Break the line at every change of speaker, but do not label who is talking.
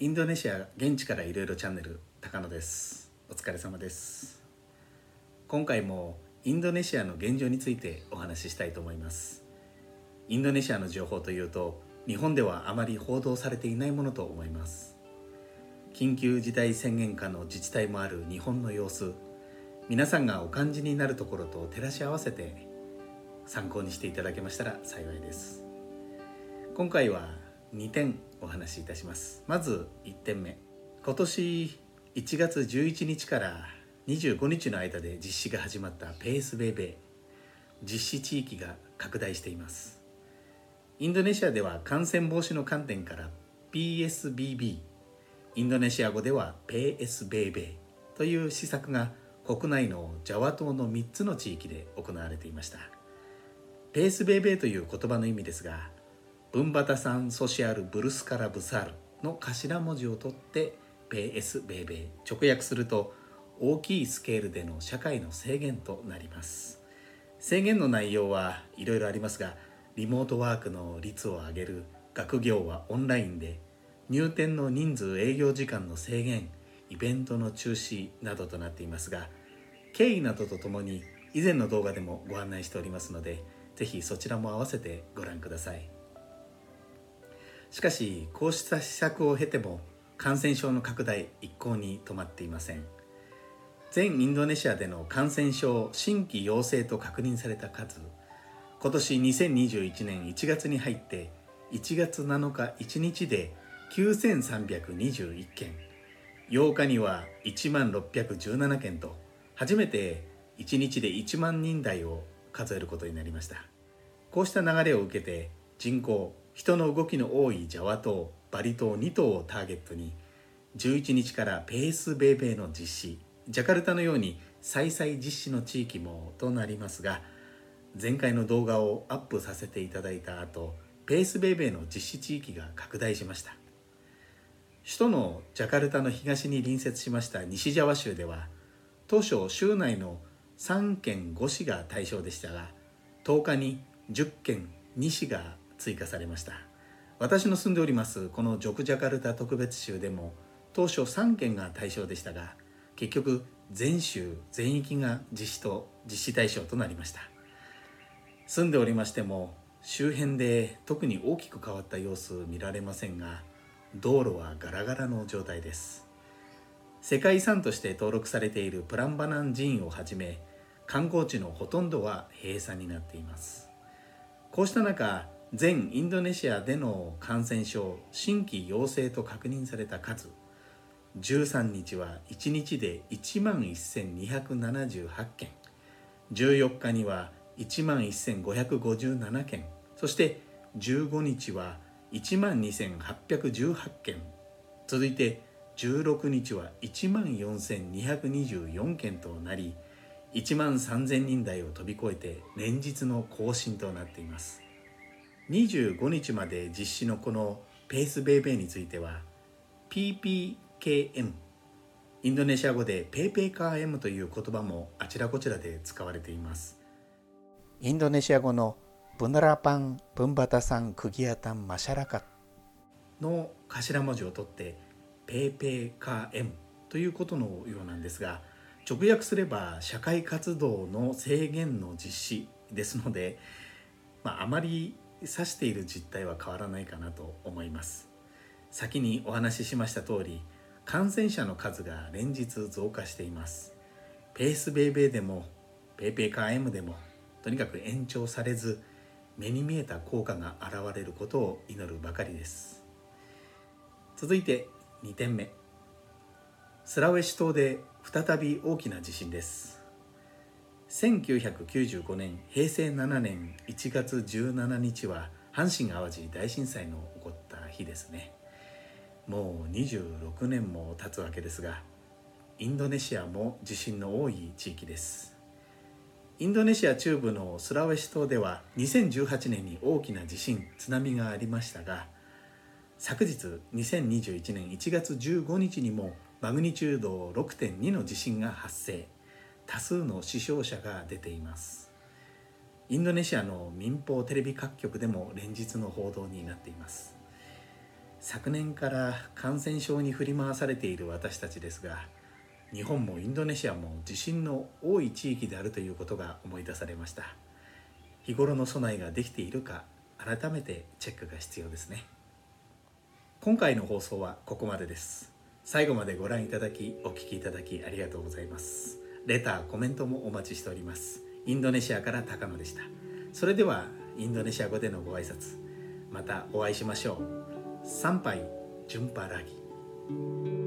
インドネシア現地からいろチャンネル高野です。お疲れ様です。今回もインドネシアの現状についてお話ししたいと思います。インドネシアの情報というと日本ではあまり報道されていないものと思います。緊急事態宣言下の自治体もある日本の様子皆さんがお感じになるところと照らし合わせて参考にしていただけましたら幸いです。今回は2点お話しいたします。まず1点目。今年1月11日から25日の間で実施が始まったペースベイベー。実施地域が拡大しています。インドネシアでは感染防止の観点から PSBB インドネシア語ではペースベイベーという施策が国内のジャワ島の3つの地域で行われていました。ペースベイベーという言葉の意味ですがブンバタサンソシアルブルスカラブサルの頭文字を取ってペースベイベー直訳すると大きいスケールでの社会の制限となります。制限の内容はいろいろありますがリモートワークの率を上げる学業はオンラインで入店の人数営業時間の制限イベントの中止などとなっていますが経緯などとともに以前の動画でもご案内しておりますのでぜひそちらも合わせてご覧ください。しかしこうした施策を経ても感染症の拡大一向に止まっていません。全インドネシアでの感染症新規陽性と確認された数今年2021年1月に入って1月7日1日で9321件。8日には1万617件と初めて1日で1万人台を数えることになりました。こうした流れを受けて人口人の動きの多いジャワ島バリ島2島をターゲットに11日からペースベイベーの実施ジャカルタのように再々実施の地域もとなりますが前回の動画をアップさせていただいた後ペースベイベーの実施地域が拡大しました。首都のジャカルタの東に隣接しました西ジャワ州では当初州内の3県5市が対象でしたが10日に10県2市が追加されました。私の住んでおりますこのジョクジャカルタ特別州でも当初3県が対象でしたが結局全州全域が実施と実施対象となりました。住んでおりましても周辺で特に大きく変わった様子見られませんが道路はガラガラの状態です。世界遺産として登録されているプランバナン寺院をはじめ観光地のほとんどは閉鎖になっています。こうした中全インドネシアでの感染症新規陽性と確認された数。13日は1日で1万1278件。14日には1万1557件。そして15日は1万2818件。続いて16日は1万4224件となり1万3000人台を飛び越えて連日の更新となっています。25日まで実施のこのペースベイベーについては PPKM インドネシア語でペーペーカー M という言葉もあちらこちらで使われています。インドネシア語のブナラパン・ブンバタサン・クギアタン・マシャラカの頭文字を取ってペーペーカー M ということのようなんですが直訳すれば社会活動の制限の実施ですので、まあ、あまり指している実態は変わらないかなと思います。先にお話ししました通り感染者の数が連日増加しています。ペースベイベーでもペイペイカー M でもとにかく延長されず目に見えた効果が現れることを祈るばかりです。続いて2点目。スラウェシ島で再び大きな地震です。1995年平成7年1月17日は阪神・淡路大震災の起こった日ですね。もう26年も経つわけですがインドネシアも地震の多い地域です。インドネシア中部のスラウェシ島では2018年に大きな地震津波がありましたが昨日2021年1月15日にもマグニチュード6.2の地震が発生。多数の死傷者が出ています。インドネシアの民放テレビ各局でも連日の報道になっています。昨年から感染症に振り回されている私たちですが日本もインドネシアも地震の多い地域であるということが思い出されました。日頃の備えができているか改めてチェックが必要ですね。今回の放送はここまでです。最後までご覧いただきお聞きいただきありがとうございます。レターコメントもお待ちしております。インドネシアから高野でした。それではインドネシア語でのご挨拶。またお会いしましょう。参拝順パラギ。